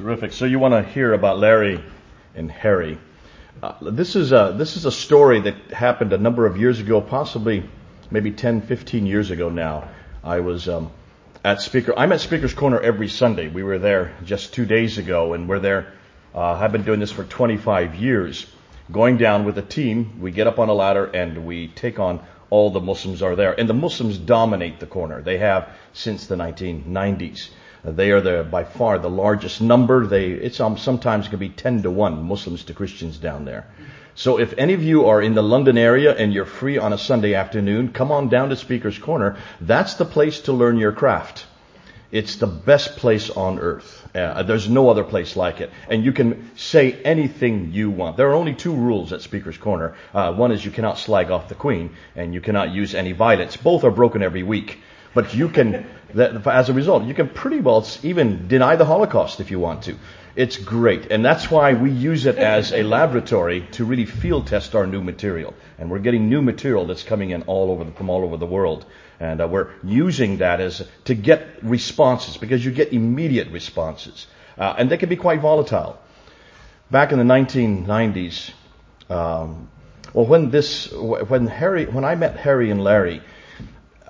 Terrific. So you want to hear about Larry and Harry. Uh, this is a, this is a story that happened a number of years ago, possibly maybe 10, 15 years ago now. I was um, at Speaker. I'm at Speaker's Corner every Sunday. We were there just two days ago, and we're there. Uh, I've been doing this for 25 years. Going down with a team, we get up on a ladder and we take on all the Muslims are there, and the Muslims dominate the corner. They have since the 1990s. They are the, by far the largest number. They, it's um, sometimes can be 10 to 1 Muslims to Christians down there. So if any of you are in the London area and you're free on a Sunday afternoon, come on down to Speaker's Corner. That's the place to learn your craft. It's the best place on earth. Uh, there's no other place like it. And you can say anything you want. There are only two rules at Speaker's Corner. Uh, one is you cannot slag off the Queen, and you cannot use any violence. Both are broken every week. But you can, as a result, you can pretty well even deny the Holocaust if you want to. It's great. And that's why we use it as a laboratory to really field test our new material. And we're getting new material that's coming in all over the, from all over the world. And uh, we're using that as to get responses because you get immediate responses. Uh, and they can be quite volatile. Back in the 1990s, um, well, when this, when Harry, when I met Harry and Larry,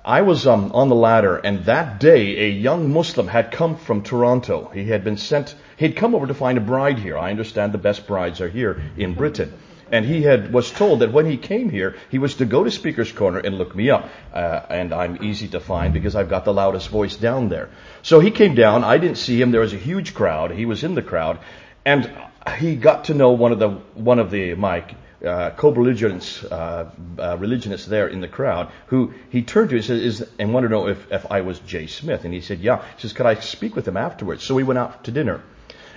I was um, on the ladder, and that day a young Muslim had come from Toronto. He had been sent, he'd come over to find a bride here. I understand the best brides are here in Britain. And he had was told that when he came here, he was to go to Speaker's Corner and look me up. Uh, and I'm easy to find because I've got the loudest voice down there. So he came down. I didn't see him. There was a huge crowd. He was in the crowd, and he got to know one of the one of the my uh, co-religionists, uh, uh, religionists there in the crowd, who he turned to and, said, is, and wanted to know if, if I was Jay Smith. And he said, yeah. He says, could I speak with him afterwards? So we went out to dinner.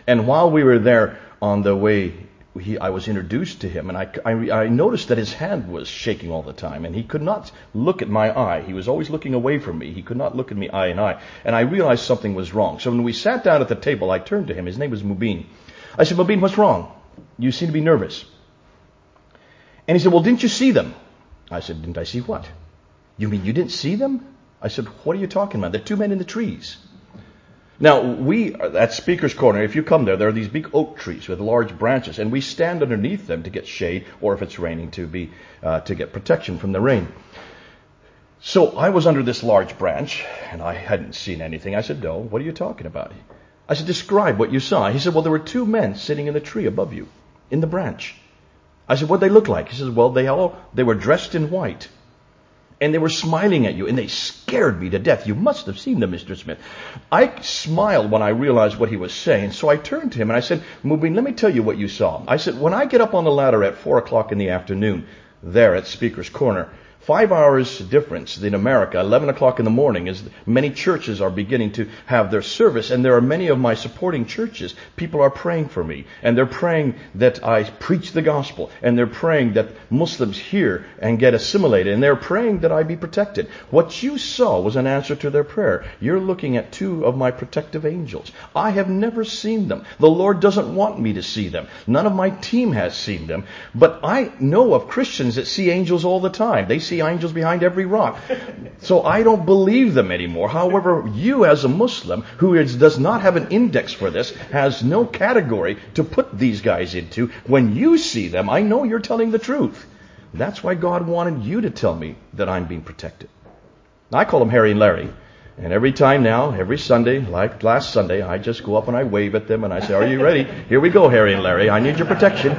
And while we were there on the way, he, I was introduced to him, and I, I, I noticed that his hand was shaking all the time, and he could not look at my eye. He was always looking away from me. He could not look at me eye in eye. And I realized something was wrong. So when we sat down at the table, I turned to him. His name was Mubin. I said, Mubin, what's wrong? You seem to be nervous. And he said, Well, didn't you see them? I said, Didn't I see what? You mean you didn't see them? I said, What are you talking about? They're two men in the trees. Now, we, at Speaker's Corner, if you come there, there are these big oak trees with large branches, and we stand underneath them to get shade, or if it's raining, to be, uh, to get protection from the rain. So I was under this large branch, and I hadn't seen anything. I said, No, what are you talking about? I said, Describe what you saw. He said, Well, there were two men sitting in the tree above you, in the branch. I said, what they look like? He says, well, they all, they were dressed in white. And they were smiling at you, and they scared me to death. You must have seen them, Mr. Smith. I smiled when I realized what he was saying, so I turned to him and I said, Mubin, let me tell you what you saw. I said, when I get up on the ladder at four o'clock in the afternoon, there at Speaker's Corner, Five hours difference in America, 11 o'clock in the morning, is many churches are beginning to have their service, and there are many of my supporting churches. People are praying for me, and they're praying that I preach the gospel, and they're praying that Muslims hear and get assimilated, and they're praying that I be protected. What you saw was an answer to their prayer. You're looking at two of my protective angels. I have never seen them. The Lord doesn't want me to see them. None of my team has seen them, but I know of Christians that see angels all the time. They see see angels behind every rock. So I don't believe them anymore. However, you as a Muslim who is, does not have an index for this has no category to put these guys into. When you see them, I know you're telling the truth. That's why God wanted you to tell me that I'm being protected. I call them Harry and Larry. And every time now, every Sunday, like last Sunday, I just go up and I wave at them and I say, Are you ready? Here we go, Harry and Larry. I need your protection.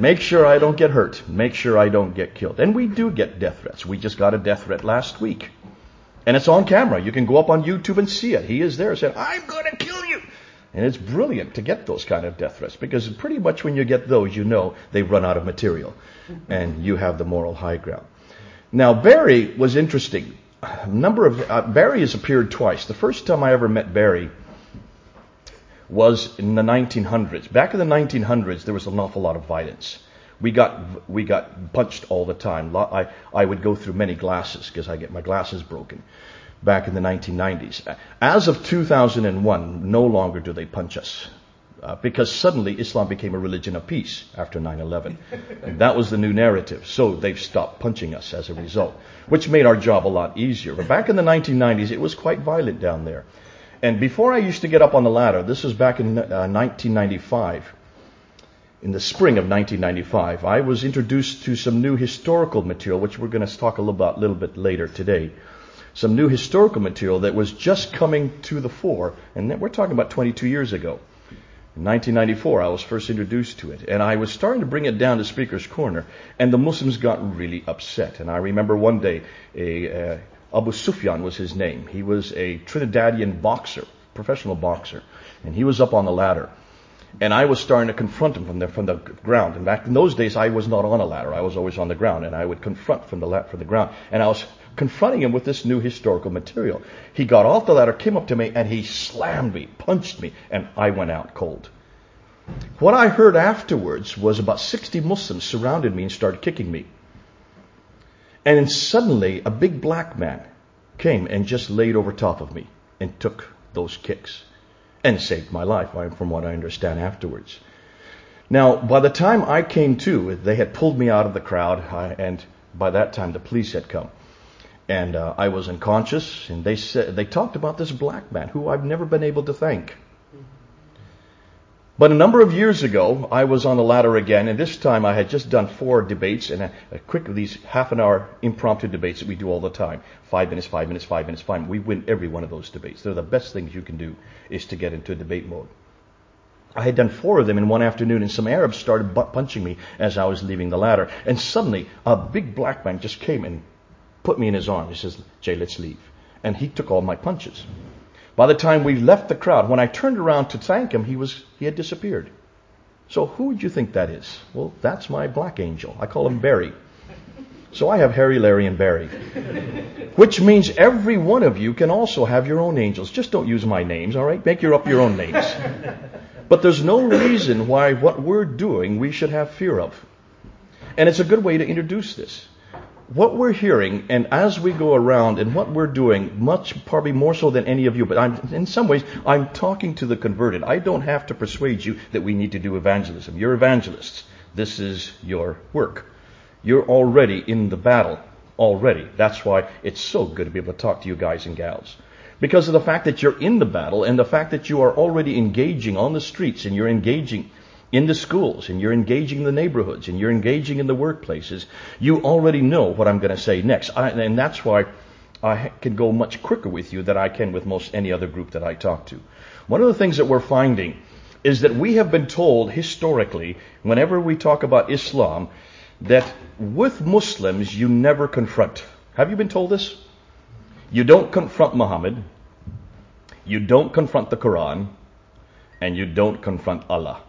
Make sure I don't get hurt. Make sure I don't get killed. And we do get death threats. We just got a death threat last week. And it's on camera. You can go up on YouTube and see it. He is there saying, I'm going to kill you. And it's brilliant to get those kind of death threats because pretty much when you get those, you know they've run out of material and you have the moral high ground. Now, Barry was interesting. A number of, uh, Barry has appeared twice. The first time I ever met Barry, was in the 1900s. Back in the 1900s, there was an awful lot of violence. We got we got punched all the time. I I would go through many glasses because I get my glasses broken. Back in the 1990s, as of 2001, no longer do they punch us. Uh, because suddenly Islam became a religion of peace after 9-11. that was the new narrative. So they've stopped punching us as a result, which made our job a lot easier. But back in the 1990s, it was quite violent down there. And before I used to get up on the ladder, this was back in uh, 1995, in the spring of 1995, I was introduced to some new historical material, which we're going to talk a little about a little bit later today. Some new historical material that was just coming to the fore, and we're talking about 22 years ago. In 1994, I was first introduced to it, and I was starting to bring it down to Speaker's Corner, and the Muslims got really upset. And I remember one day a, uh, Abu Sufyan was his name. He was a Trinidadian boxer, professional boxer, and he was up on the ladder. And I was starting to confront him from the, from the ground. And back in those days, I was not on a ladder. I was always on the ground, and I would confront from the, la- from the ground. And I was confronting him with this new historical material. He got off the ladder, came up to me, and he slammed me, punched me, and I went out cold. What I heard afterwards was about 60 Muslims surrounded me and started kicking me. And then suddenly a big black man came and just laid over top of me and took those kicks and saved my life, from what I understand afterwards. Now, by the time I came to, they had pulled me out of the crowd, and by that time the police had come. And uh, I was unconscious, and they said they talked about this black man who I've never been able to thank. But a number of years ago, I was on the ladder again, and this time I had just done four debates and a, a quick these half an hour impromptu debates that we do all the time. Five minutes, five minutes, five minutes, five. minutes. We win every one of those debates. They're the best things you can do is to get into debate mode. I had done four of them in one afternoon, and some Arabs started punching me as I was leaving the ladder. And suddenly, a big black man just came and put me in his arms. He says, Jay, let's leave. And he took all my punches. By the time we left the crowd, when I turned around to thank him, he was he had disappeared. So who would you think that is? Well, that's my black angel. I call him Barry. So I have Harry, Larry, and Barry. Which means every one of you can also have your own angels. Just don't use my names, all right? Make your up your own names. But there's no reason why what we're doing we should have fear of. And it's a good way to introduce this what we're hearing, and as we go around and what we're doing, much probably more so than any of you, but I'm, in some ways, I'm talking to the converted. I don't have to persuade you that we need to do evangelism. You're evangelists. This is your work. You're already in the battle. Already. That's why it's so good to be able to talk to you guys and gals. Because of the fact that you're in the battle and the fact that you are already engaging on the streets and you're engaging in the schools and you're engaging the neighborhoods and you're engaging in the workplaces, you already know what I'm going to say next. I, and that's why I can go much quicker with you than I can with most any other group that I talk to. One of the things that we're finding is that we have been told historically, whenever we talk about Islam, that with Muslims you never confront. Have you been told this? You don't confront Muhammad, you don't confront the Quran, and you don't confront Allah.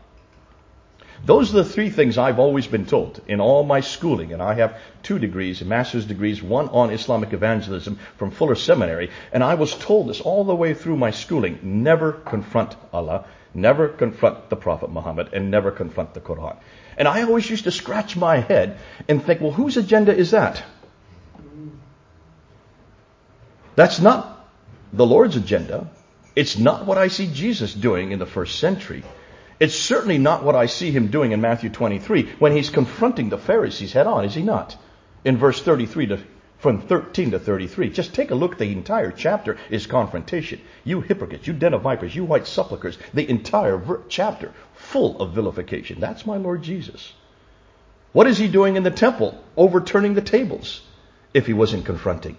Those are the three things I've always been told in all my schooling, and I have two degrees, master's degrees, one on Islamic evangelism from Fuller Seminary, and I was told this all the way through my schooling. Never confront Allah, never confront the Prophet Muhammad, and never confront the Quran. And I always used to scratch my head and think, well, whose agenda is that? That's not the Lord's agenda. It's not what I see Jesus doing in the first century. It's certainly not what I see him doing in Matthew 23 when he's confronting the Pharisees head on, is he not? In verse 33 to from 13 to 33. Just take a look. The entire chapter is confrontation. You hypocrites, you den of vipers, you white sepulchres. The entire ver- chapter full of vilification. That's my Lord Jesus. What is he doing in the temple? Overturning the tables if he wasn't confronting.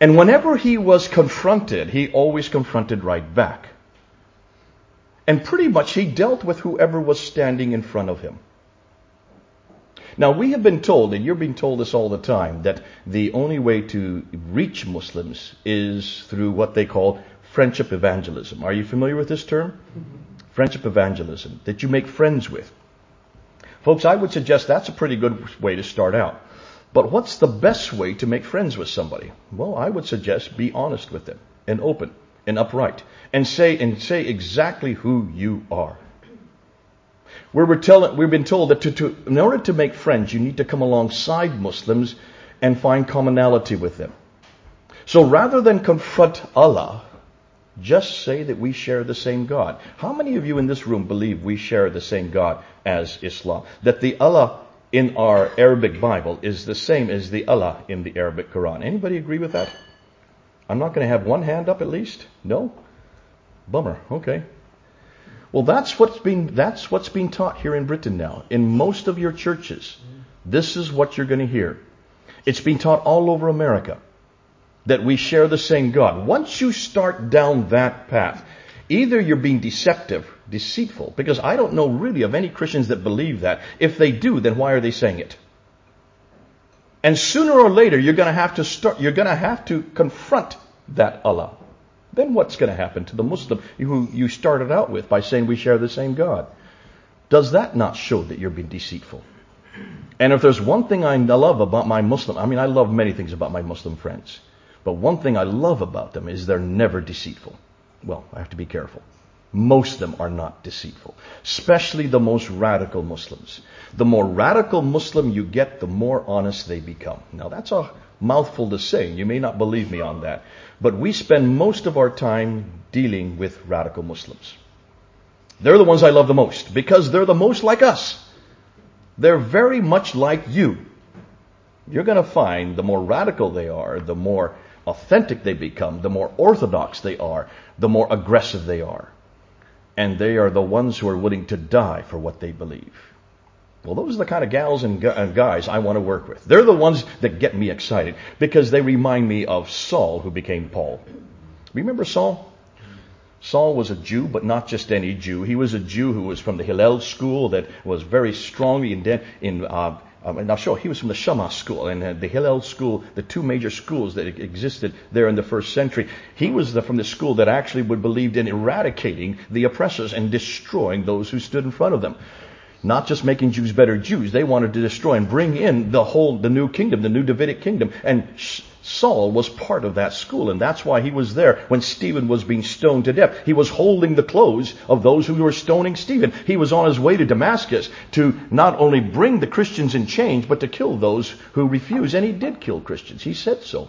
And whenever he was confronted, he always confronted right back. And pretty much he dealt with whoever was standing in front of him. Now we have been told, and you're being told this all the time, that the only way to reach Muslims is through what they call friendship evangelism. Are you familiar with this term? Friendship evangelism, that you make friends with. Folks, I would suggest that's a pretty good way to start out. But what's the best way to make friends with somebody? Well, I would suggest be honest with them and open and upright and say and say exactly who you are. We were tell, we've been told that to, to, in order to make friends, you need to come alongside Muslims and find commonality with them. So rather than confront Allah, just say that we share the same God. How many of you in this room believe we share the same God as Islam? That the Allah in our Arabic Bible is the same as the Allah in the Arabic Quran. Anybody agree with that? I'm not going to have one hand up at least? No? Bummer. Okay. Well, that's what's being, that's what's being taught here in Britain now. In most of your churches, this is what you're going to hear. It's being taught all over America that we share the same God. Once you start down that path, either you're being deceptive, deceitful, because I don't know really of any Christians that believe that. If they do, then why are they saying it? And sooner or later, you're going to have to start, you're going to have to confront that Allah. Then what's going to happen to the Muslim who you started out with by saying we share the same God? Does that not show that you're being deceitful? And if there's one thing I love about my Muslim, I mean, I love many things about my Muslim friends, but one thing I love about them is they're never deceitful. Well, I have to be careful. Most of them are not deceitful, especially the most radical Muslims. The more radical Muslim you get, the more honest they become. Now that's a mouthful to say. You may not believe me on that. But we spend most of our time dealing with radical Muslims. They're the ones I love the most because they're the most like us. They're very much like you. You're going to find the more radical they are, the more authentic they become, the more orthodox they are, the more aggressive they are and they are the ones who are willing to die for what they believe. Well, those are the kind of gals and guys I want to work with. They're the ones that get me excited because they remind me of Saul who became Paul. Remember Saul? Saul was a Jew, but not just any Jew. He was a Jew who was from the Hillel school that was very strongly in, in uh, um, now, sure, he was from the Shammai school and uh, the Hillel school, the two major schools that existed there in the first century. He was the, from the school that actually would believed in eradicating the oppressors and destroying those who stood in front of them. Not just making Jews better Jews, they wanted to destroy and bring in the whole, the new kingdom, the new Davidic kingdom. And sh- Saul was part of that school, and that's why he was there when Stephen was being stoned to death. He was holding the clothes of those who were stoning Stephen. He was on his way to Damascus to not only bring the Christians in chains, but to kill those who refused. And he did kill Christians. He said so.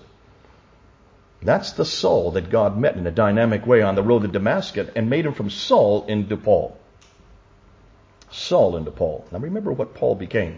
That's the Saul that God met in a dynamic way on the road to Damascus and made him from Saul into Paul. Saul into Paul. Now remember what Paul became.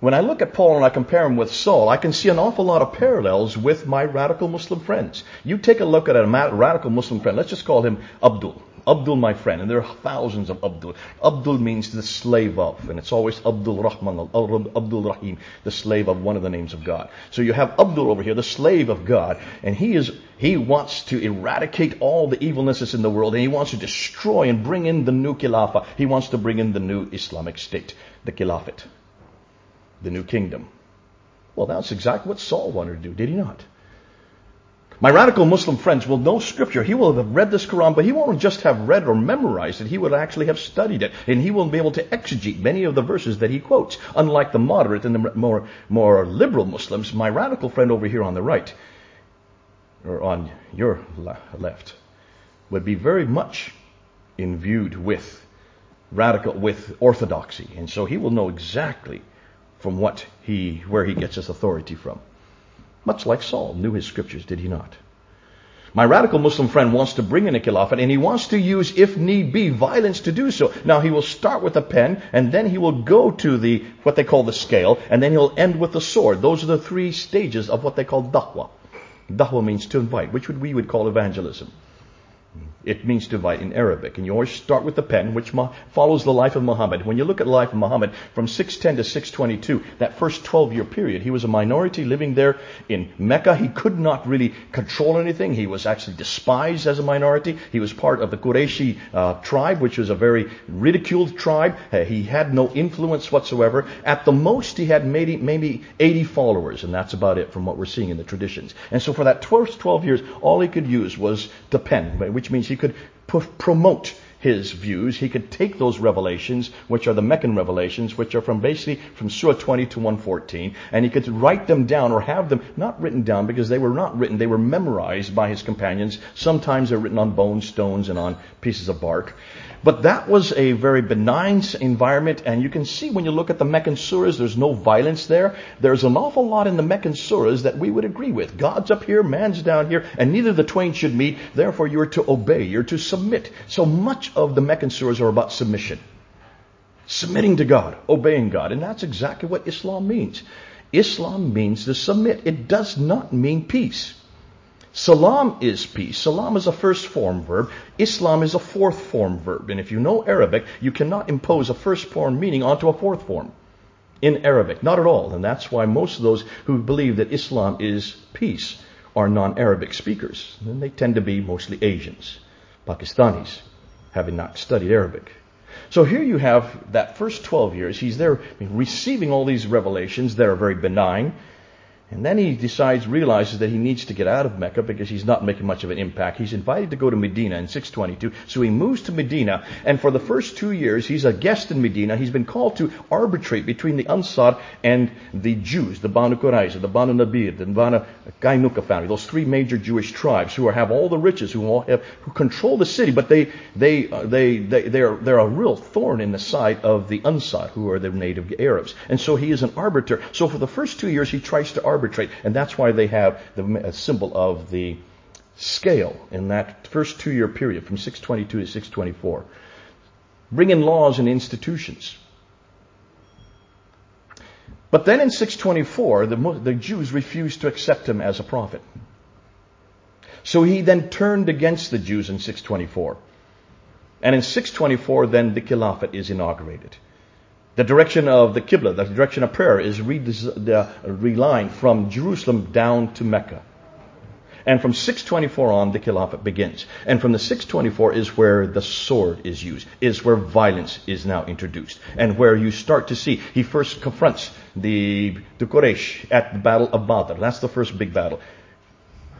When I look at Paul and I compare him with Saul, I can see an awful lot of parallels with my radical Muslim friends. You take a look at a radical Muslim friend. Let's just call him Abdul. Abdul, my friend, and there are thousands of Abdul. Abdul means the slave of, and it's always Abdul Rahman, Abdul Rahim, the slave of one of the names of God. So you have Abdul over here, the slave of God, and he is he wants to eradicate all the evilnesses in the world, and he wants to destroy and bring in the new Khilafah. He wants to bring in the new Islamic state, the Caliphate the new kingdom. Well, that's exactly what Saul wanted to do, did he not? My radical Muslim friends will know scripture. He will have read this Quran, but he won't just have read or memorized it. He will actually have studied it. And he will be able to exegete many of the verses that he quotes. Unlike the moderate and the more, more liberal Muslims, my radical friend over here on the right, or on your left, would be very much imbued with radical, with orthodoxy. And so he will know exactly from what he, where he gets his authority from. Much like Saul knew his scriptures, did he not? My radical Muslim friend wants to bring in a caliphate and he wants to use, if need be, violence to do so. Now he will start with a pen and then he will go to the, what they call the scale and then he'll end with the sword. Those are the three stages of what they call da'wah. Da'wah means to invite, which we would call evangelism. It means to write in Arabic. And you always start with the pen, which follows the life of Muhammad. When you look at the life of Muhammad from 610 to 622, that first 12 year period, he was a minority living there in Mecca. He could not really control anything. He was actually despised as a minority. He was part of the Qurayshi uh, tribe, which was a very ridiculed tribe. Uh, he had no influence whatsoever. At the most, he had maybe, maybe 80 followers, and that's about it from what we're seeing in the traditions. And so for that first 12 years, all he could use was the pen, which means he could promote his views. He could take those revelations, which are the Meccan revelations, which are from basically from Surah 20 to 114, and he could write them down or have them not written down because they were not written, they were memorized by his companions. Sometimes they're written on bone stones and on pieces of bark. But that was a very benign environment, and you can see when you look at the Meccan surahs, there's no violence there. There's an awful lot in the Meccan surahs that we would agree with. God's up here, man's down here, and neither the twain should meet. Therefore, you're to obey, you're to submit. So much of the Meccan surahs are about submission. Submitting to God, obeying God, and that's exactly what Islam means. Islam means to submit. It does not mean peace. Salam is peace. Salam is a first form verb. Islam is a fourth form verb. And if you know Arabic, you cannot impose a first form meaning onto a fourth form in Arabic. Not at all. And that's why most of those who believe that Islam is peace are non-Arabic speakers. And they tend to be mostly Asians, Pakistanis, having not studied Arabic. So here you have that first 12 years. He's there receiving all these revelations that are very benign. And then he decides, realizes that he needs to get out of Mecca because he's not making much of an impact. He's invited to go to Medina in 622. So he moves to Medina. And for the first two years, he's a guest in Medina. He's been called to arbitrate between the Ansar and the Jews, the Banu Qurayza, the Banu Nadir, the Banu Kainuka family, those three major Jewish tribes who have all the riches, who all have, who control the city, but they, they, uh, they, they, they're, they're a real thorn in the side of the Ansar, who are the native Arabs. And so he is an arbiter. So for the first two years, he tries to arbitrate arbitrate. And that's why they have the symbol of the scale in that first two year period from 622 to 624. Bring in laws and institutions. But then in 624, the, the Jews refused to accept him as a prophet. So he then turned against the Jews in 624. And in 624, then the Caliphate is inaugurated. The direction of the Qibla, the direction of prayer, is relined from Jerusalem down to Mecca. And from 624 on, the Caliphate begins. And from the 624 is where the sword is used, is where violence is now introduced. And where you start to see, he first confronts the, the Quraysh at the Battle of Badr. That's the first big battle.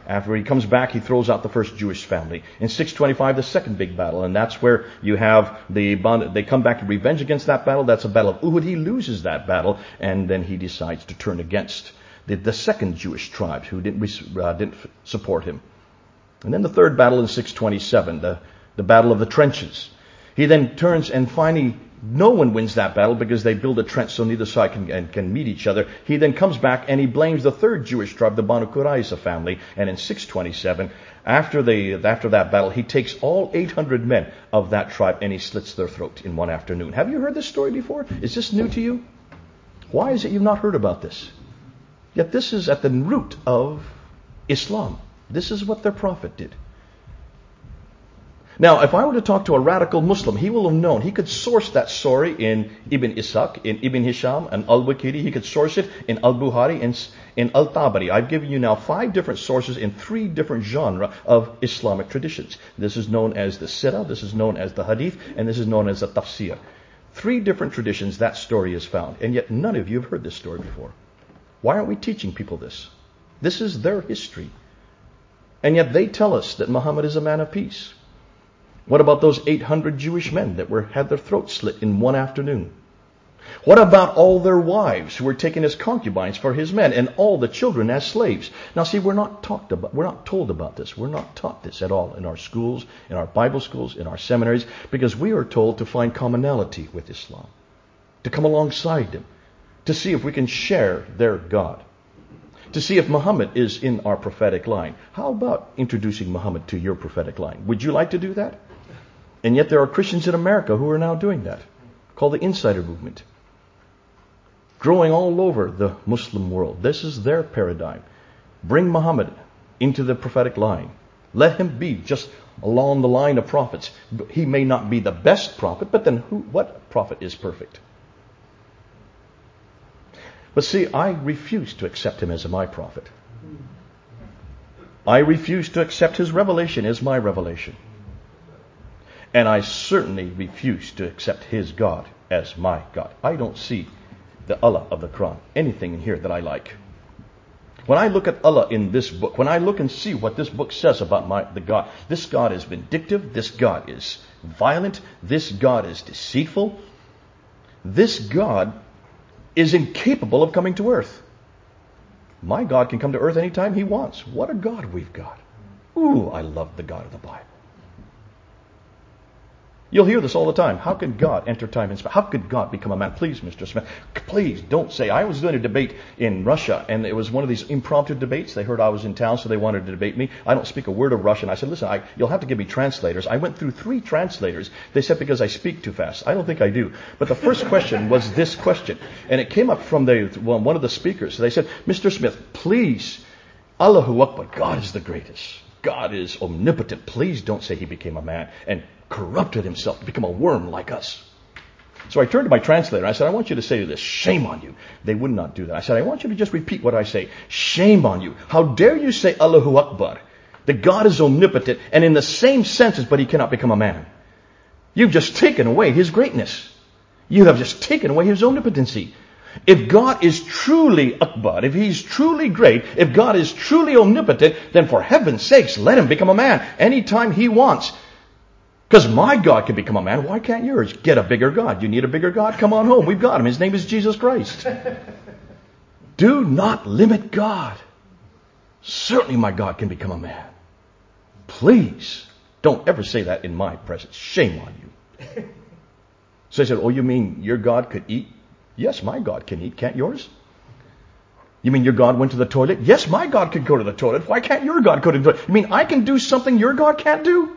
After he comes back, he throws out the first Jewish family. In 625, the second big battle, and that's where you have the they come back to revenge against that battle. That's a battle of Uhud. He loses that battle, and then he decides to turn against the, the second Jewish tribes who didn't uh, didn't support him. And then the third battle in 627, the the battle of the trenches. He then turns and finally no one wins that battle because they build a trench so neither side can, can meet each other. He then comes back and he blames the third Jewish tribe, the Banu Qurayza family. And in 627, after, the, after that battle, he takes all 800 men of that tribe and he slits their throat in one afternoon. Have you heard this story before? Is this new to you? Why is it you've not heard about this? Yet this is at the root of Islam. This is what their prophet did. Now, if I were to talk to a radical Muslim, he will have known. He could source that story in Ibn Ishaq, in Ibn Hisham, and Al-Waqidi. He could source it in Al-Bukhari, and in Al-Tabari. I've given you now five different sources in three different genres of Islamic traditions. This is known as the Sirah, this is known as the Hadith, and this is known as the Tafsir. Three different traditions that story is found. And yet none of you have heard this story before. Why aren't we teaching people this? This is their history. And yet they tell us that Muhammad is a man of peace. What about those 800 Jewish men that were, had their throats slit in one afternoon? What about all their wives who were taken as concubines for his men and all the children as slaves? Now see, we're not talked about, we're not told about this. We're not taught this at all in our schools, in our Bible schools, in our seminaries, because we are told to find commonality with Islam, to come alongside them, to see if we can share their God, to see if Muhammad is in our prophetic line. How about introducing Muhammad to your prophetic line? Would you like to do that? And yet there are Christians in America who are now doing that, called the insider movement. Growing all over the Muslim world. This is their paradigm. Bring Muhammad into the prophetic line. Let him be just along the line of prophets. He may not be the best prophet, but then who, what prophet is perfect? But see, I refuse to accept him as my prophet. I refuse to accept his revelation as my revelation. And I certainly refuse to accept his God as my God. I don't see the Allah of the Quran, anything in here that I like. When I look at Allah in this book, when I look and see what this book says about my, the God, this God is vindictive, this God is violent, this God is deceitful, this God is incapable of coming to earth. My God can come to earth anytime he wants. What a God we've got. Ooh, I love the God of the Bible. You'll hear this all the time. How could God enter time and space? How could God become a man? Please, Mr. Smith, please don't say. I was doing a debate in Russia, and it was one of these impromptu debates. They heard I was in town, so they wanted to debate me. I don't speak a word of Russian. I said, listen, I, you'll have to give me translators. I went through three translators. They said because I speak too fast. I don't think I do. But the first question was this question, and it came up from the, one of the speakers. So they said, Mr. Smith, please Allahu Akbar. God is the greatest. God is omnipotent. Please don't say he became a man and corrupted himself to become a worm like us. So I turned to my translator. I said, I want you to say to this. Shame on you. They would not do that. I said, I want you to just repeat what I say. Shame on you. How dare you say Allahu Akbar? That God is omnipotent and in the same senses, but he cannot become a man. You've just taken away his greatness. You have just taken away his omnipotency. If God is truly Akbar, if He's truly great, if God is truly omnipotent, then for heaven's sakes, let Him become a man anytime He wants. Because my God can become a man. Why can't yours? Get a bigger God. You need a bigger God? Come on home. We've got him. His name is Jesus Christ. Do not limit God. Certainly my God can become a man. Please don't ever say that in my presence. Shame on you. So I said, Oh, you mean your God could eat? Yes, my God can eat. Can't yours? You mean your God went to the toilet? Yes, my God could go to the toilet. Why can't your God go to the toilet? You mean I can do something your God can't do?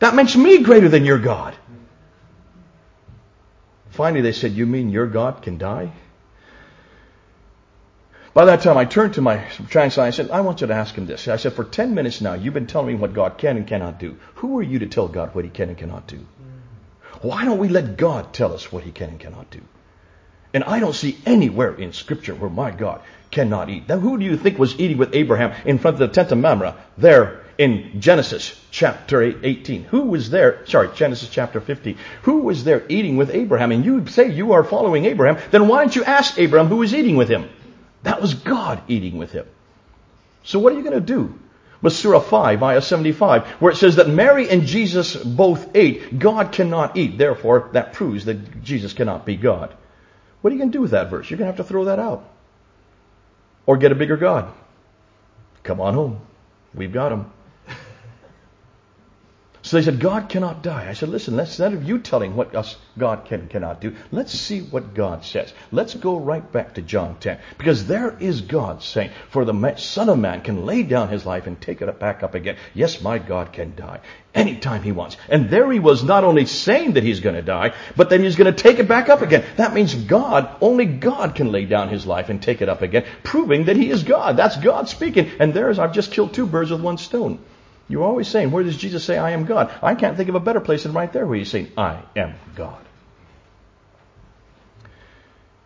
That makes me greater than your God. Finally, they said, You mean your God can die? By that time, I turned to my translator. I said, I want you to ask him this. I said, For 10 minutes now, you've been telling me what God can and cannot do. Who are you to tell God what he can and cannot do? Why don't we let God tell us what he can and cannot do? And I don't see anywhere in Scripture where my God cannot eat. Now, who do you think was eating with Abraham in front of the tent of Mamre there in Genesis chapter 18. Who was there? Sorry, Genesis chapter 50. Who was there eating with Abraham? And you say you are following Abraham, then why don't you ask Abraham who was eating with him? That was God eating with him. So what are you going to do? With Surah 5, ayah 75, where it says that Mary and Jesus both ate, God cannot eat. Therefore, that proves that Jesus cannot be God. What are you going to do with that verse? You're going to have to throw that out. Or get a bigger God. Come on home. We've got him. They said, God cannot die. I said, listen, let's, instead of you telling what us God can cannot do, let's see what God says. Let's go right back to John 10. Because there is God saying, for the Son of Man can lay down his life and take it back up again. Yes, my God can die anytime he wants. And there he was not only saying that he's going to die, but that he's going to take it back up again. That means God, only God can lay down his life and take it up again, proving that he is God. That's God speaking. And there's, I've just killed two birds with one stone. You're always saying, where does Jesus say, I am God? I can't think of a better place than right there where he's saying, I am God.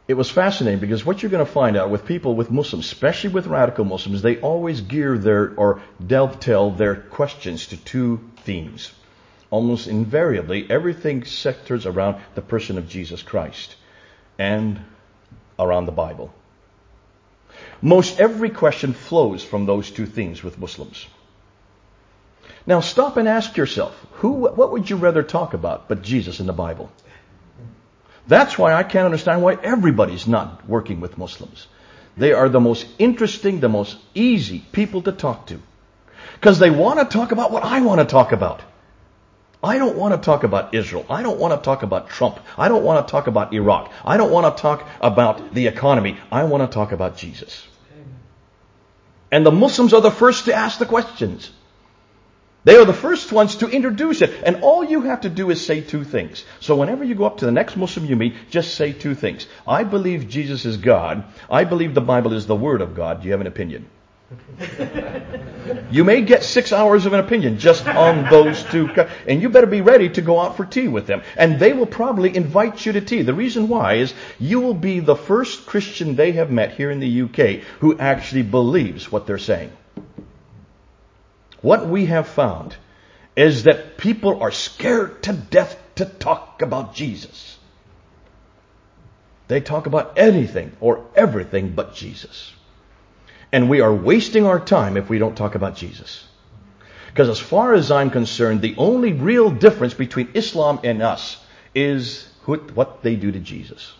It was fascinating because what you're going to find out with people, with Muslims, especially with radical Muslims, they always gear their, or dovetail their questions to two themes. Almost invariably, everything centers around the person of Jesus Christ and around the Bible. Most every question flows from those two themes with Muslims. Now stop and ask yourself, who, what would you rather talk about but Jesus in the Bible? That's why I can't understand why everybody's not working with Muslims. They are the most interesting, the most easy people to talk to. Because they want to talk about what I want to talk about. I don't want to talk about Israel. I don't want to talk about Trump. I don't want to talk about Iraq. I don't want to talk about the economy. I want to talk about Jesus. And the Muslims are the first to ask the questions. They are the first ones to introduce it. And all you have to do is say two things. So whenever you go up to the next Muslim you meet, just say two things. I believe Jesus is God. I believe the Bible is the Word of God. Do you have an opinion? you may get six hours of an opinion just on those two. And you better be ready to go out for tea with them. And they will probably invite you to tea. The reason why is you will be the first Christian they have met here in the UK who actually believes what they're saying. What we have found is that people are scared to death to talk about Jesus. They talk about anything or everything but Jesus. And we are wasting our time if we don't talk about Jesus. Because as far as I'm concerned, the only real difference between Islam and us is what they do to Jesus.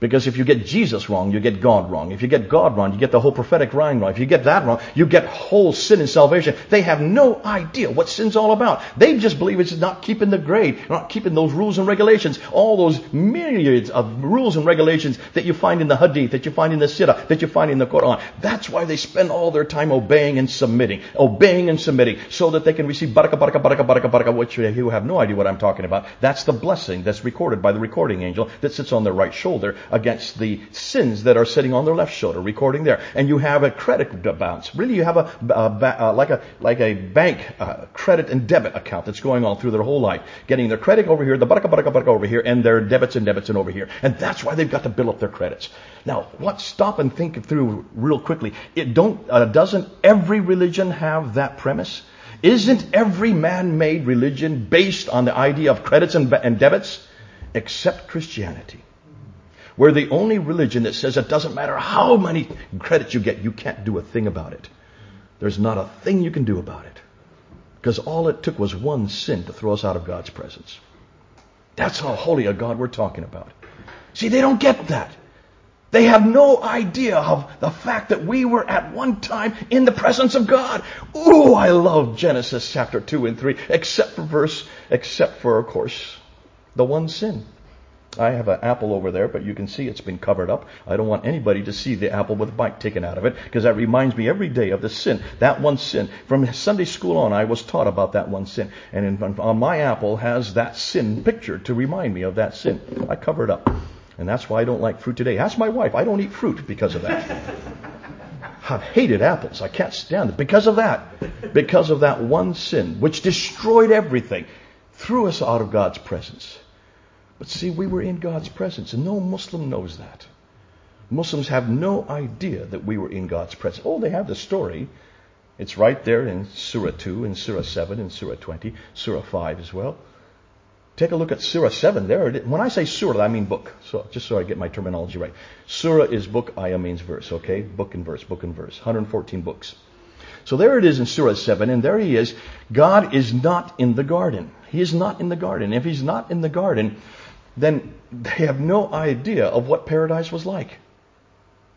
Because if you get Jesus wrong, you get God wrong. If you get God wrong, you get the whole prophetic line wrong. If you get that wrong, you get whole sin and salvation. They have no idea what sin's all about. They just believe it's not keeping the grade, not keeping those rules and regulations, all those myriads of rules and regulations that you find in the Hadith, that you find in the Sirah, that you find in the Quran. That's why they spend all their time obeying and submitting, obeying and submitting, so that they can receive barakah, barakah, barakah, barakah, barakah, which you have no idea what I'm talking about. That's the blessing that's recorded by the recording angel that sits on their right shoulder against the sins that are sitting on their left shoulder, recording there. And you have a credit balance. Really, you have a, a, a like a like a bank uh, credit and debit account that's going on through their whole life, getting their credit over here, the baraka baraka baraka over here, and their debits and debits and over here. And that's why they've got to build up their credits. Now, what? Stop and think through real quickly. It don't uh, doesn't every religion have that premise? Isn't every man-made religion based on the idea of credits and, and debits? Except Christianity. We're the only religion that says it doesn't matter how many credits you get, you can't do a thing about it. There's not a thing you can do about it. Because all it took was one sin to throw us out of God's presence. That's how holy a God we're talking about. See, they don't get that. They have no idea of the fact that we were at one time in the presence of God. Ooh, I love Genesis chapter 2 and 3, except for verse, except for, of course, the one sin. I have an apple over there, but you can see it's been covered up. I don't want anybody to see the apple with a bite taken out of it, because that reminds me every day of the sin, that one sin. From Sunday school on, I was taught about that one sin. And in, on my apple has that sin pictured to remind me of that sin. I cover it up. And that's why I don't like fruit today. Ask my wife. I don't eat fruit because of that. I've hated apples. I can't stand it because of that. Because of that one sin, which destroyed everything, threw us out of God's presence. But see, we were in God's presence, and no Muslim knows that. Muslims have no idea that we were in God's presence. Oh, they have the story. It's right there in Surah 2, in Surah 7, in Surah 20, Surah 5 as well. Take a look at Surah 7 there. When I say Surah, I mean book. So, just so I get my terminology right. Surah is book, ayah means verse, okay? Book and verse, book and verse. 114 books. So there it is in Surah 7, and there he is. God is not in the garden. He is not in the garden. If he's not in the garden, then they have no idea of what paradise was like.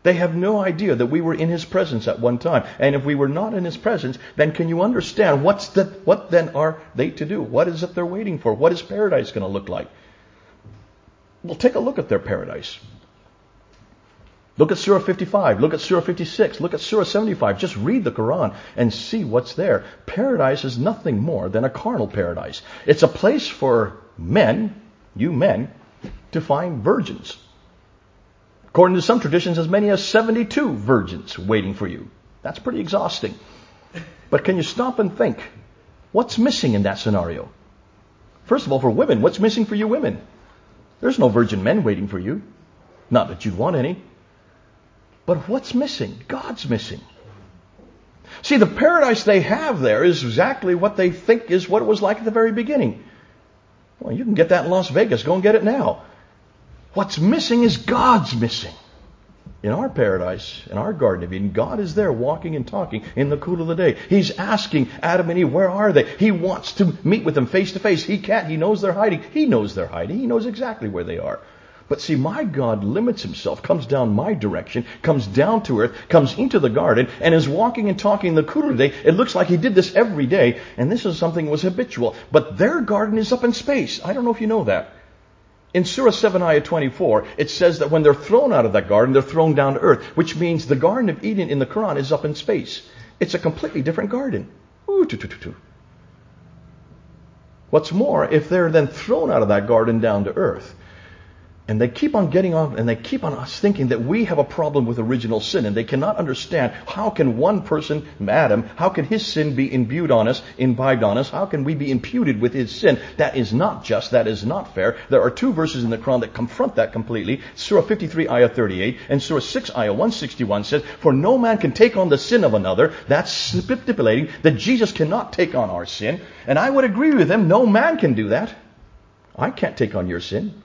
They have no idea that we were in his presence at one time. And if we were not in his presence, then can you understand what's the, what then are they to do? What is it they're waiting for? What is paradise going to look like? Well, take a look at their paradise. Look at Surah 55. Look at Surah 56. Look at Surah 75. Just read the Quran and see what's there. Paradise is nothing more than a carnal paradise. It's a place for men, you men, to find virgins. According to some traditions, as many as 72 virgins waiting for you. That's pretty exhausting. But can you stop and think? What's missing in that scenario? First of all, for women, what's missing for you women? There's no virgin men waiting for you. Not that you'd want any. But what's missing? God's missing. See, the paradise they have there is exactly what they think is what it was like at the very beginning. Well, you can get that in Las Vegas. Go and get it now. What's missing is God's missing. In our paradise, in our Garden of Eden, God is there walking and talking in the cool of the day. He's asking Adam and Eve, where are they? He wants to meet with them face to face. He can't. He knows they're hiding. He knows they're hiding. He knows exactly where they are. But see, my God limits himself, comes down my direction, comes down to earth, comes into the garden, and is walking and talking the cool of day. It looks like he did this every day, and this is something that was habitual. But their garden is up in space. I don't know if you know that. In Surah 7, ayah 24, it says that when they're thrown out of that garden, they're thrown down to earth, which means the Garden of Eden in the Quran is up in space. It's a completely different garden. Ooh, What's more, if they're then thrown out of that garden down to earth, and they keep on getting on and they keep on us thinking that we have a problem with original sin and they cannot understand how can one person, Adam, how can his sin be imbued on us, imbibed on us? How can we be imputed with his sin? That is not just. That is not fair. There are two verses in the Quran that confront that completely. Surah 53 ayah 38 and Surah 6 ayah 161 says, for no man can take on the sin of another. That's stipulating that Jesus cannot take on our sin. And I would agree with him. No man can do that. I can't take on your sin.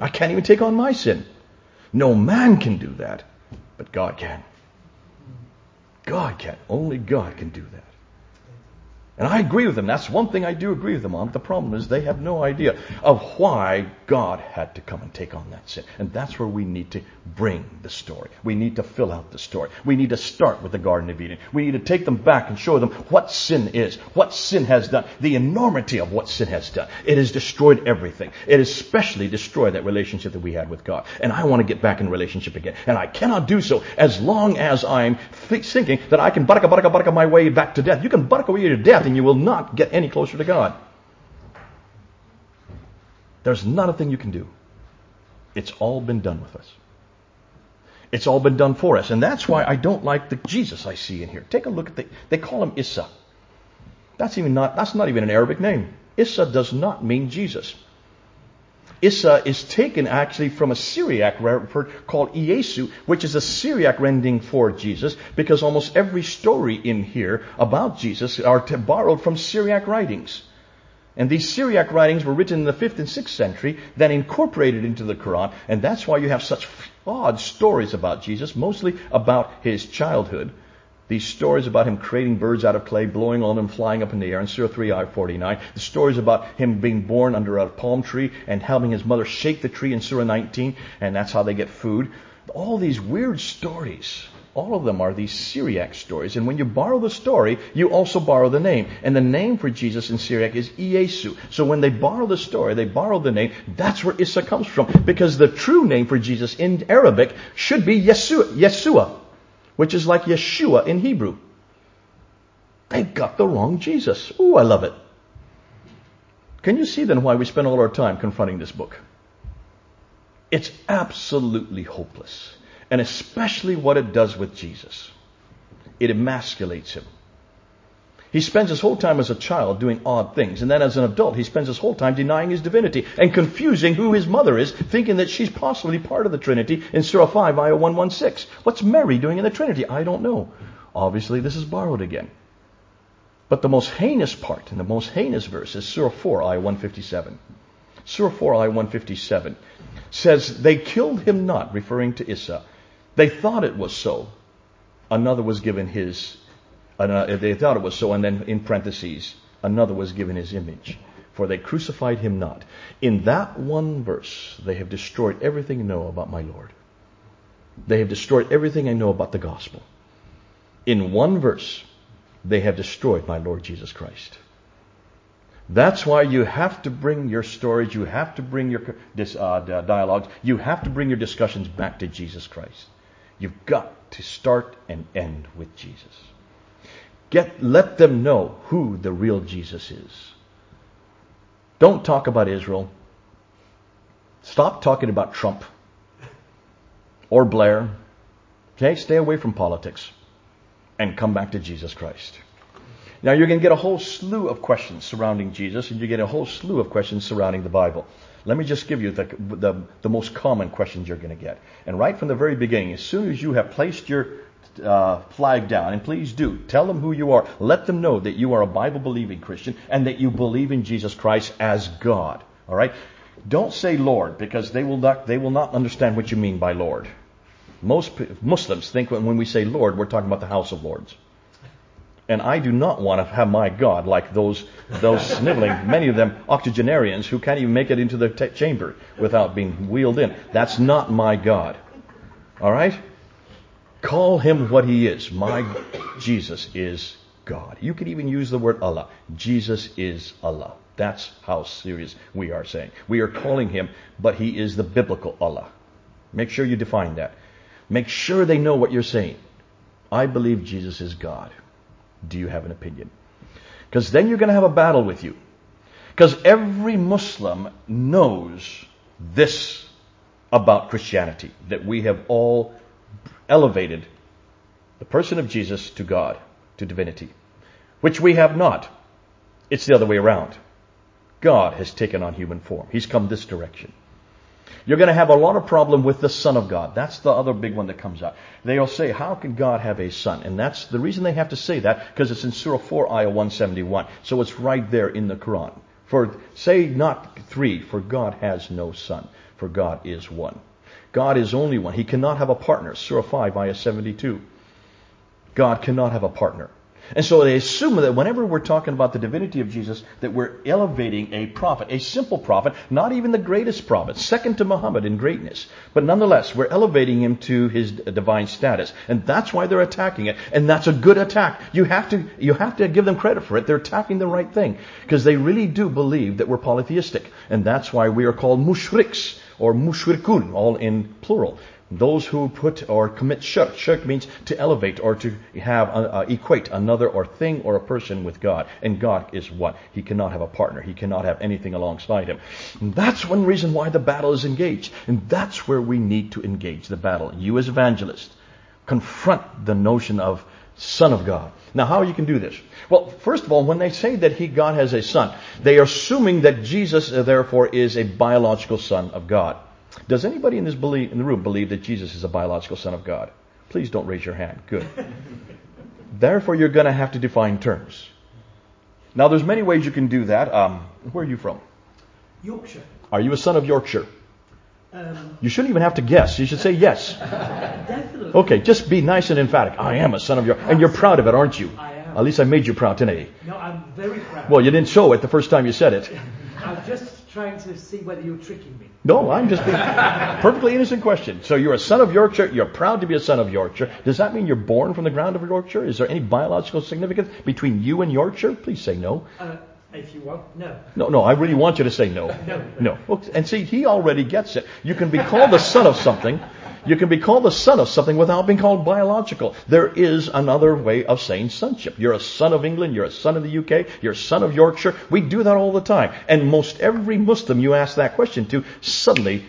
I can't even take on my sin. No man can do that, but God can. God can. Only God can do that. And I agree with them. That's one thing I do agree with them on. The problem is they have no idea of why God had to come and take on that sin. And that's where we need to bring the story. We need to fill out the story. We need to start with the Garden of Eden. We need to take them back and show them what sin is, what sin has done, the enormity of what sin has done. It has destroyed everything. It especially destroyed that relationship that we had with God. And I want to get back in relationship again. And I cannot do so as long as I'm thinking that I can baraka baraka baraka my way back to death. You can baraka your way to death and you will not get any closer to God. There's not a thing you can do. It's all been done with us. It's all been done for us. And that's why I don't like the Jesus I see in here. Take a look at the, they call him Issa. That's even not, that's not even an Arabic name. Issa does not mean Jesus. Issa is taken actually from a Syriac word called Iesu, which is a Syriac rendering for Jesus, because almost every story in here about Jesus are borrowed from Syriac writings. And these Syriac writings were written in the 5th and 6th century, then incorporated into the Quran, and that's why you have such odd stories about Jesus, mostly about his childhood. These stories about him creating birds out of clay, blowing on them, flying up in the air in Surah 3, I 49. The stories about him being born under a palm tree and helping his mother shake the tree in Surah 19, and that's how they get food. All these weird stories. All of them are these Syriac stories. And when you borrow the story, you also borrow the name. And the name for Jesus in Syriac is Iesu. So when they borrow the story, they borrow the name. That's where Issa comes from. Because the true name for Jesus in Arabic should be Yeshua. Yeshua which is like Yeshua in Hebrew. They got the wrong Jesus. Ooh, I love it. Can you see then why we spend all our time confronting this book? It's absolutely hopeless. And especially what it does with Jesus. It emasculates him. He spends his whole time as a child doing odd things, and then as an adult, he spends his whole time denying his divinity and confusing who his mother is, thinking that she's possibly part of the Trinity in Surah 5, Ayah 116. What's Mary doing in the Trinity? I don't know. Obviously, this is borrowed again. But the most heinous part and the most heinous verse is Surah 4, Ayah 157. Surah 4, Ayah 157 says, They killed him not, referring to Issa. They thought it was so. Another was given his uh, they thought it was so, and then in parentheses, another was given his image. For they crucified him not. In that one verse, they have destroyed everything I know about my Lord. They have destroyed everything I know about the gospel. In one verse, they have destroyed my Lord Jesus Christ. That's why you have to bring your stories, you have to bring your uh, dialogues, you have to bring your discussions back to Jesus Christ. You've got to start and end with Jesus. Get, let them know who the real Jesus is. Don't talk about Israel. Stop talking about Trump or Blair. Okay, stay away from politics and come back to Jesus Christ. Now you're going to get a whole slew of questions surrounding Jesus and you get a whole slew of questions surrounding the Bible. Let me just give you the, the, the most common questions you're going to get. And right from the very beginning, as soon as you have placed your uh, flag down, and please do tell them who you are. Let them know that you are a Bible believing Christian and that you believe in Jesus Christ as God. All right. Don't say Lord because they will not they will not understand what you mean by Lord. Most Muslims think when we say Lord, we're talking about the House of Lords. And I do not want to have my God like those those sniveling, many of them octogenarians who can't even make it into the t- chamber without being wheeled in. That's not my God. All right? Call him what he is. My Jesus is God. You could even use the word Allah. Jesus is Allah. That's how serious we are saying. We are calling him, but he is the biblical Allah. Make sure you define that. Make sure they know what you're saying. I believe Jesus is God. Do you have an opinion? Because then you're going to have a battle with you. Because every Muslim knows this about Christianity that we have all elevated the person of Jesus to God, to divinity, which we have not. It's the other way around. God has taken on human form. He's come this direction. You're going to have a lot of problem with the Son of God. That's the other big one that comes out. They'll say, how can God have a son? And that's the reason they have to say that, because it's in Surah 4, Ayah 171. So it's right there in the Quran. For, say not three, for God has no son, for God is one. God is only one. He cannot have a partner. Surah 5, ayah 72. God cannot have a partner. And so they assume that whenever we're talking about the divinity of Jesus, that we're elevating a prophet, a simple prophet, not even the greatest prophet, second to Muhammad in greatness. But nonetheless, we're elevating him to his divine status. And that's why they're attacking it. And that's a good attack. You have to, you have to give them credit for it. They're attacking the right thing. Because they really do believe that we're polytheistic. And that's why we are called mushriks or mushrikun, all in plural. Those who put or commit shirk. Shirk means to elevate or to have uh, uh, equate another or thing or a person with God. And God is what? He cannot have a partner. He cannot have anything alongside him. And that's one reason why the battle is engaged. And that's where we need to engage the battle. You as evangelist, confront the notion of Son of God. Now, how you can do this? Well, first of all, when they say that he, God has a son, they are assuming that Jesus, uh, therefore, is a biological son of God. Does anybody in this believe, in the room believe that Jesus is a biological son of God? Please don't raise your hand. Good. therefore, you're going to have to define terms. Now, there's many ways you can do that. Um, where are you from? Yorkshire. Are you a son of Yorkshire? Um, You shouldn't even have to guess. You should say yes. definitely. Okay, just be nice and emphatic. I am a son of Yorkshire. And you're proud of it, aren't you? I am. At least I made you proud today. No, I'm very proud. Well, you didn't show it the first time you said it. I was just trying to see whether you're tricking me. No, I'm just being perfectly innocent question. So you're a son of Yorkshire. You're proud to be a son of Yorkshire. Does that mean you're born from the ground of Yorkshire? Is there any biological significance between you and Yorkshire? Please say no. Uh, if you want, no. No, no, I really want you to say no. No. No. And see, he already gets it. You can be called the son of something. You can be called the son of something without being called biological. There is another way of saying sonship. You're a son of England. You're a son of the UK. You're a son of Yorkshire. We do that all the time. And most every Muslim you ask that question to, suddenly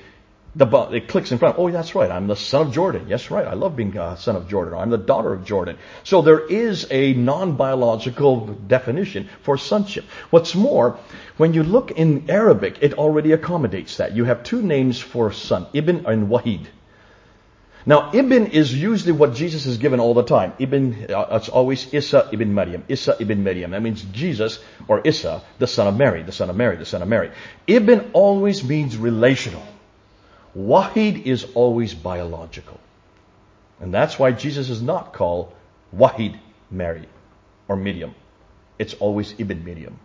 the it clicks in front. Oh, that's right. I'm the son of Jordan. Yes, right. I love being a son of Jordan. I'm the daughter of Jordan. So there is a non-biological definition for sonship. What's more, when you look in Arabic, it already accommodates that. You have two names for son, Ibn and Walad. Now, Ibn is usually what Jesus is given all the time. Ibn, uh, it's always Isa ibn Maryam. Isa ibn Maryam. That means Jesus or Isa, the son of Mary, the son of Mary, the son of Mary. Ibn always means relational. Walad is always biological. And that's why Jesus is not called Walad Mary or Miriam. It's always Ibn Miriam.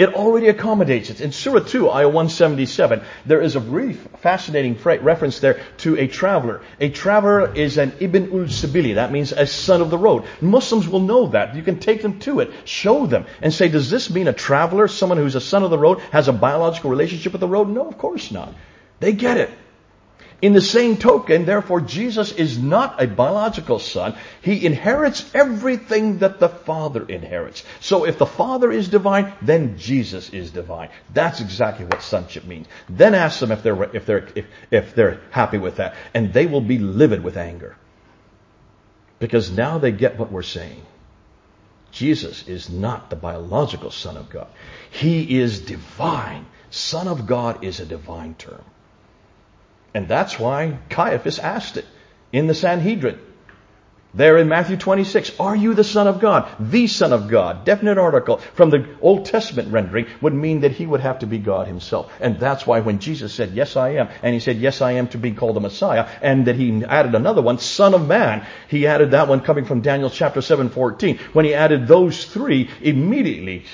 It already accommodates it. In Surah 2, Ayah 177, there is a really fascinating reference there to a traveler. A traveler is an Ibn ul Sabili. That means a son of the road. Muslims will know that. You can take them to it, show them, and say, does this mean a traveler, someone who's a son of the road, has a biological relationship with the road? No, of course not. They get it. In the same token, therefore, Jesus is not a biological son. He inherits everything that the Father inherits. So if the Father is divine, then Jesus is divine. That's exactly what sonship means. Then ask them if they're, if they're, if, if they're happy with that. And they will be livid with anger. Because now they get what we're saying. Jesus is not the biological son of God. He is divine. Son of God is a divine term. And that's why Caiaphas asked it in the Sanhedrin. There in Matthew 26, are you the Son of God? The Son of God. Definite article from the Old Testament rendering would mean that he would have to be God himself. And that's why when Jesus said, yes I am, and he said, yes I am to be called the Messiah, and that he added another one, Son of Man, he added that one coming from Daniel chapter 7, 14. When he added those three, immediately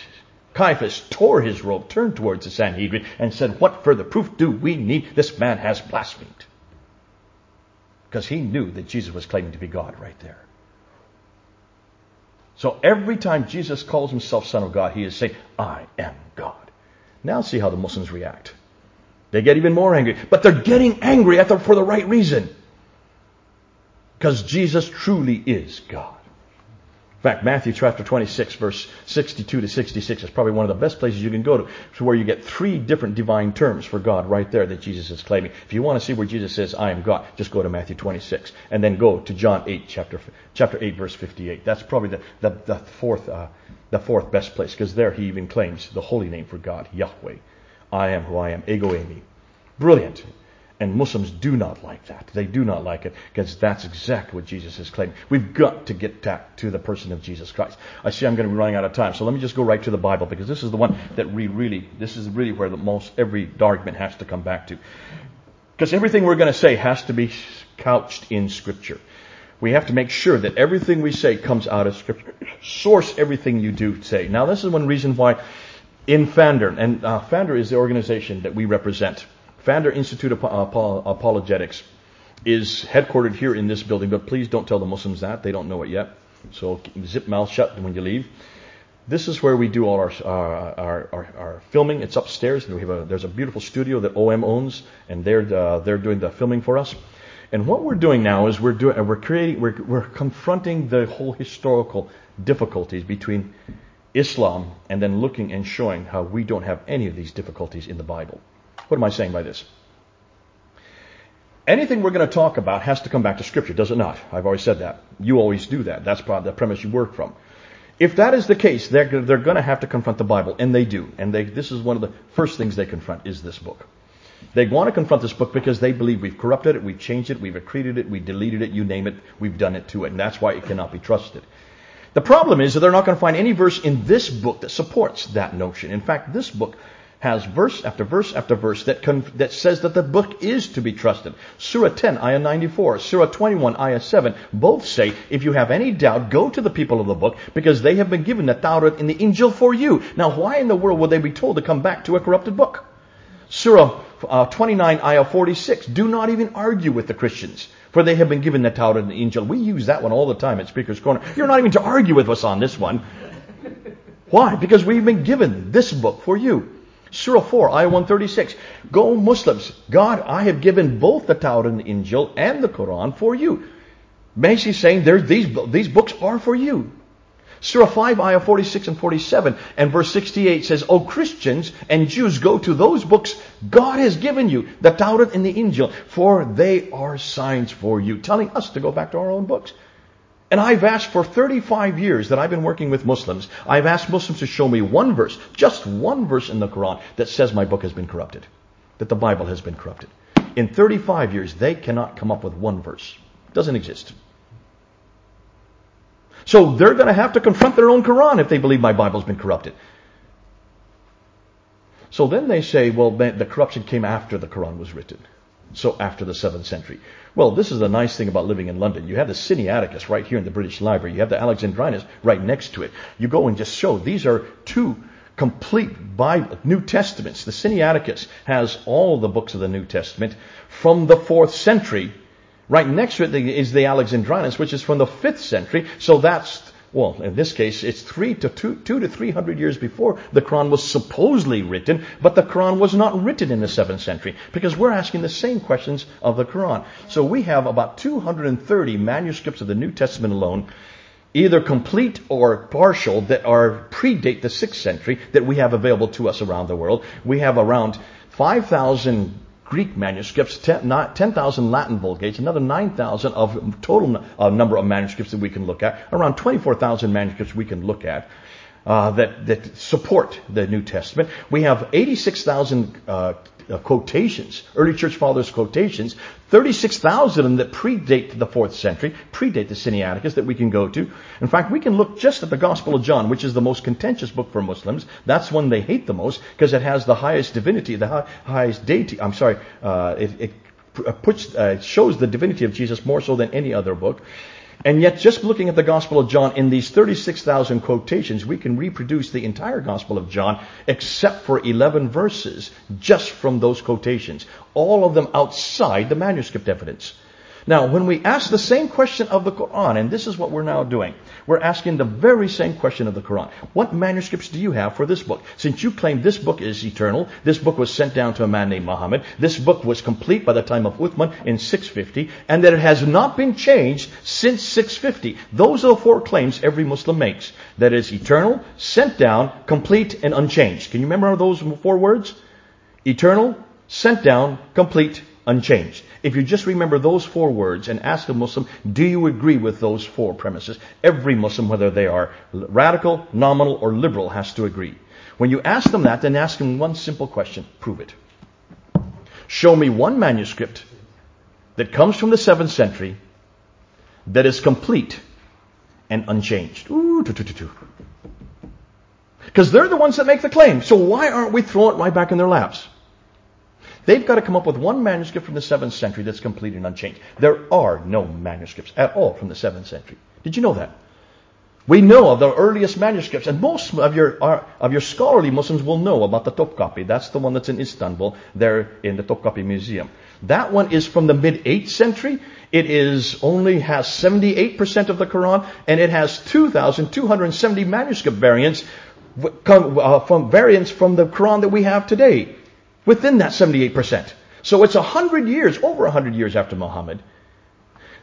Caiaphas tore his robe, turned towards the Sanhedrin, and said, What further proof do we need? This man has blasphemed. Because he knew that Jesus was claiming to be God right there. So every time Jesus calls himself Son of God, he is saying, I am God. Now see how the Muslims react. They get even more angry. But they're getting angry the, for the right reason. Because Jesus truly is God. Fact, Matthew chapter 26, verse 62 to 66 is probably one of the best places you can go to, to where you get three different divine terms for God right there that Jesus is claiming. If you want to see where Jesus says, I am God, just go to Matthew 26 and then go to John 8, chapter, chapter 8, verse 58. That's probably the, the, the fourth, uh, the fourth best place because there he even claims the holy name for God, Yahweh. I am who I am, ego eimi. Brilliant. And Muslims do not like that. They do not like it because that's exactly what Jesus is claiming. We've got to get back to the person of Jesus Christ. I see I'm going to be running out of time, so let me just go right to the Bible because this is the one that we really, this is really where the most every argument has to come back to. Because everything we're going to say has to be couched in Scripture. We have to make sure that everything we say comes out of Scripture. Source everything you do say. Now, this is one reason why in Pfander, and uh, Pfander is the organization that we represent. Pfander Institute of Apologetics is headquartered here in this building, but please don't tell the Muslims that. They don't know it yet. So zip mouth shut when you leave. this is where we do all our, our, our, our filming. It's upstairs. We have a, there's a beautiful studio that OM owns, and they're, uh, they're doing the filming for us. And what we're doing now is we're doing, we're creating, we're, we're confronting the whole historical difficulties between Islam and then looking and showing how we don't have any of these difficulties in the Bible. What am I saying by this? Anything we're going to talk about has to come back to Scripture, does it not? I've always said that. You always do that. That's probably the premise you work from. If that is the case, they're, they're going to have to confront the Bible, and they do. And they, this is one of the first things they confront is this book. They want to confront this book because they believe we've corrupted it, we've changed it, we've accreted it, we deleted it, you name it, we've done it to it, and that's why it cannot be trusted. The problem is that they're not going to find any verse in this book that supports that notion. In fact, this book has verse after verse after verse that, that says that the book is to be trusted. Surah 10, ayah 94, Surah 21, ayah 7, both say, if you have any doubt, go to the people of the book because they have been given the Tawrat in the Injil for you. Now, why in the world would they be told to come back to a corrupted book? Surah uh, 29, ayah 46, do not even argue with the Christians. For they have been given the Tawrat and the Injil. We use that one all the time at Speaker's Corner. You're not even to argue with us on this one. Why? Because we've been given this book for you. Surah 4, Ayah 136. Go Muslims. God, I have given both the Tawrat and the Injil and the Quran for you. Basically saying these, these books are for you. Surah 5, Ayah 46 and 47 and verse 68 says, O Christians and Jews, go to those books God has given you, the Tawrat and the Injil, for they are signs for you. Telling us to go back to our own books. And I've asked for 35 years that I've been working with Muslims, I've asked Muslims to show me one verse, just one verse in the Quran that says my book has been corrupted, that the Bible has been corrupted. In 35 years, they cannot come up with one verse. It doesn't exist. So they're going to have to confront their own Quran if they believe my Bible's been corrupted. So then they say, well, the corruption came after the Quran was written. So after the 7th century. Well, this is the nice thing about living in London. You have the Sinaiticus right here in the British Library. You have the Alexandrinus right next to it. You go and just show these are two complete Bible, New Testaments. The Sinaiticus has all the books of the New Testament from the 4th century. Right next to it is the Alexandrinus, which is from the 5th century. So that's well, in this case, it's three to two, two to three hundred years before the Quran was supposedly written, but the Quran was not written in the seventh century because we're asking the same questions of the Quran. So we have about 230 manuscripts of the New Testament alone, either complete or partial, that are predate the sixth century that we have available to us around the world. We have around 5,000 Greek manuscripts, 10,000 Latin Vulgates, another 9,000 of total uh, number of manuscripts that we can look at, around 24,000 manuscripts we can look at. Uh, that, that support the New Testament. We have 86,000 uh, uh, quotations, early church fathers quotations, 36,000 of them that predate the fourth century, predate the Sinaiticus that we can go to. In fact, we can look just at the Gospel of John, which is the most contentious book for Muslims. That's one they hate the most because it has the highest divinity, the high, highest deity. I'm sorry, uh, it, it puts, uh, shows the divinity of Jesus more so than any other book. And yet, just looking at the Gospel of John, in these 36,000 quotations, we can reproduce the entire Gospel of John, except for 11 verses, just from those quotations. All of them outside the manuscript evidence. Now, when we ask the same question of the Quran, and this is what we're now doing, we're asking the very same question of the Quran. What manuscripts do you have for this book? Since you claim this book is eternal, this book was sent down to a man named Muhammad, this book was complete by the time of Uthman in 650, and that it has not been changed since 650. Those are the four claims every Muslim makes. That is eternal, sent down, complete, and unchanged. Can you remember those four words? Eternal, sent down, complete, unchanged. If you just remember those four words and ask a Muslim, do you agree with those four premises? Every Muslim, whether they are radical, nominal, or liberal, has to agree. When you ask them that, then ask them one simple question. Prove it. Show me one manuscript that comes from the 7th century that is complete and unchanged. Because they're the ones that make the claim. So why aren't we throwing it right back in their laps? They've got to come up with one manuscript from the 7th century that's complete and unchanged. There are no manuscripts at all from the 7th century. Did you know that? We know of the earliest manuscripts, and most of your, of your scholarly Muslims will know about the Topkapi. That's the one that's in Istanbul, there in the Topkapi Museum. That one is from the mid 8th century. It is only has 78% of the Quran and it has 2,270 manuscript variants uh, from variants from the Quran that we have today within that 78%. So it's 100 years, over 100 years after Muhammad.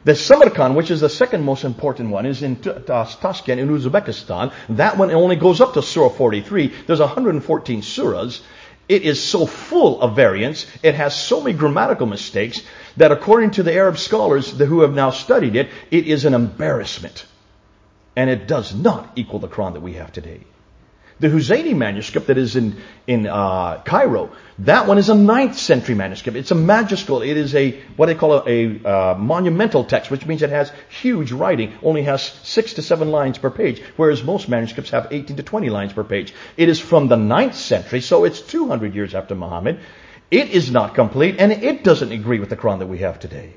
The Samarkand, which is the second most important one, is in Tashkent in Uzbekistan. That one only goes up to Surah 43. There's 114 surahs. It is so full of variants. It has so many grammatical mistakes that according to the Arab scholars who have now studied it, it is an embarrassment. And it does not equal the Quran that we have today. The Husayni manuscript that is in, in uh, Cairo, that one is a 9th century manuscript. It's a magistral. It is a, what they call a, a uh, monumental text, which means it has huge writing, only has 6 to 7 lines per page, whereas most manuscripts have 18 to 20 lines per page. It is from the 9th century, so it's 200 years after Muhammad. It is not complete, and it doesn't agree with the Quran that we have today.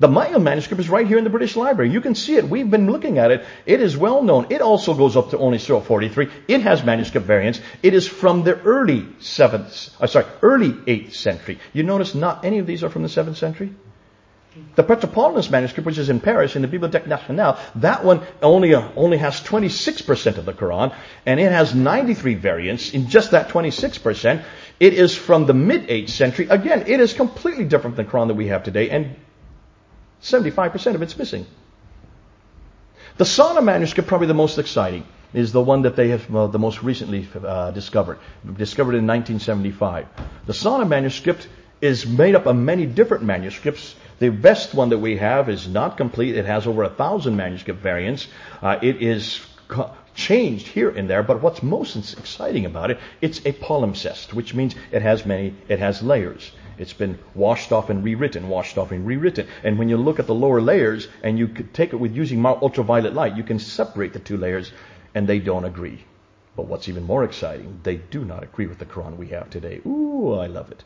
The Ma'il manuscript is right here in the British Library. You can see it. We've been looking at it. It is well known. It also goes up to only Surah 43. It has manuscript variants. It is from the early 7th, uh, sorry, early 8th century. You notice not any of these are from the 7th century? The Petropolitanus manuscript, which is in Paris in the Bibliothèque Nationale, that one only uh, only has 26% of the Quran, and it has 93 variants in just that 26%. It is from the mid 8th century. Again, it is completely different than the Quran that we have today, and 75% of it's missing. The Sana manuscript, probably the most exciting, is the one that they have uh, the most recently uh, discovered, discovered in 1975. The Sana manuscript is made up of many different manuscripts. The best one that we have is not complete. It has over a thousand manuscript variants. Uh, it is co- changed here and there, but what's most exciting about it, it's a palimpsest, which means it has many, it has layers. It's been washed off and rewritten, washed off and rewritten. And when you look at the lower layers and you take it with using ultraviolet light, you can separate the two layers and they don't agree. But what's even more exciting, they do not agree with the Quran we have today. Ooh, I love it.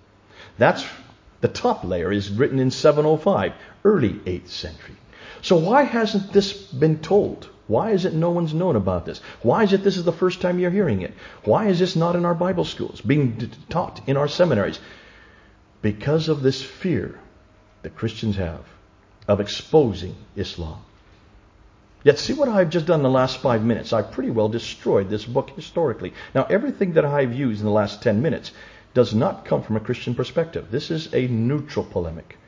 That's the top layer is written in 705, early 8th century. So why hasn't this been told? Why is it no one's known about this? Why is it this is the first time you're hearing it? Why is this not in our Bible schools, being taught in our seminaries? Because of this fear that Christians have of exposing Islam. Yet see what I've just done in the last five minutes. I've pretty well destroyed this book historically. Now everything that I've used in the last ten minutes does not come from a Christian perspective. This is a neutral polemic.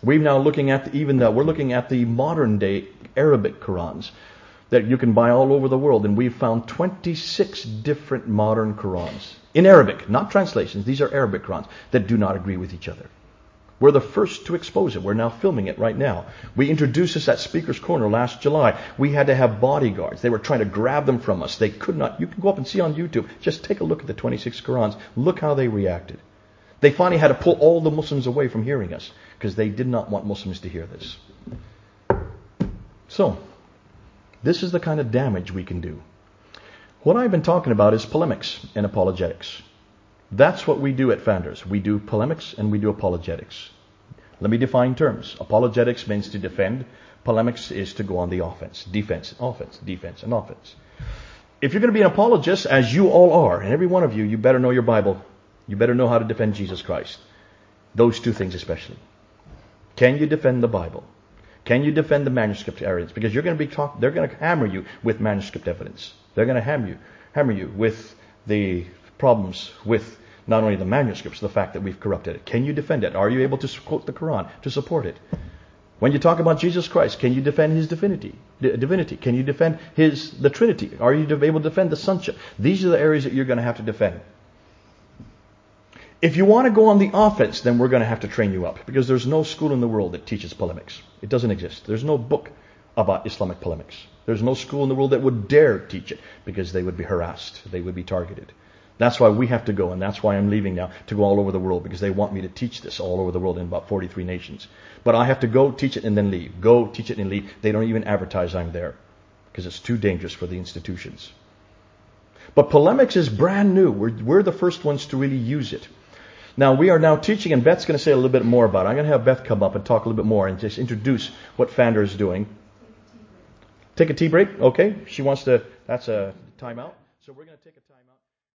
We're now looking at the, even that we're looking at the modern day Arabic Qurans that you can buy all over the world, and we've found 26 different modern Qurans in Arabic, not translations. These are Arabic Qurans that do not agree with each other. We're the first to expose it. We're now filming it right now. We introduced this at Speaker's Corner last July. We had to have bodyguards. They were trying to grab them from us. They could not. You can go up and see on YouTube. Just take a look at the 26 Qurans. Look how they reacted. They finally had to pull all the Muslims away from hearing us because they did not want Muslims to hear this. So, this is the kind of damage we can do. What I've been talking about is polemics and apologetics. That's what we do at Founders. We do polemics and we do apologetics. Let me define terms. Apologetics means to defend. Polemics is to go on the offense. Defense, offense, defense, and offense. If you're going to be an apologist, as you all are, and every one of you, you better know your Bible. You better know how to defend Jesus Christ. Those two things especially. Can you defend the Bible? Can you defend the manuscript evidence? Because you're going to be talk, they're going to hammer you with manuscript evidence. They're going to hammer you, hammer you with the problems with not only the manuscripts, the fact that we've corrupted it. Can you defend it? Are you able to quote the Quran to support it? When you talk about Jesus Christ, can you defend his divinity? Divinity? Can you defend his the Trinity? Are you able to defend the sonship? These are the areas that you're going to have to defend. If you want to go on the offense, then we're going to have to train you up because there's no school in the world that teaches polemics. It doesn't exist. There's no book about Islamic polemics. There's no school in the world that would dare teach it because they would be harassed. They would be targeted. That's why we have to go, and that's why I'm leaving now to go all over the world because they want me to teach this all over the world in about 43 nations. But I have to go teach it and then leave. Go teach it and leave. They don't even advertise I'm there because it's too dangerous for the institutions. But polemics is brand new. We're, we're the first ones to really use it. Now we are now teaching, and Beth's going to say a little bit more about it. I'm going to have Beth come up and talk a little bit more and just introduce what Pfander is doing. Take a tea break, okay? She wants to. That's a timeout. So we're going to take a timeout.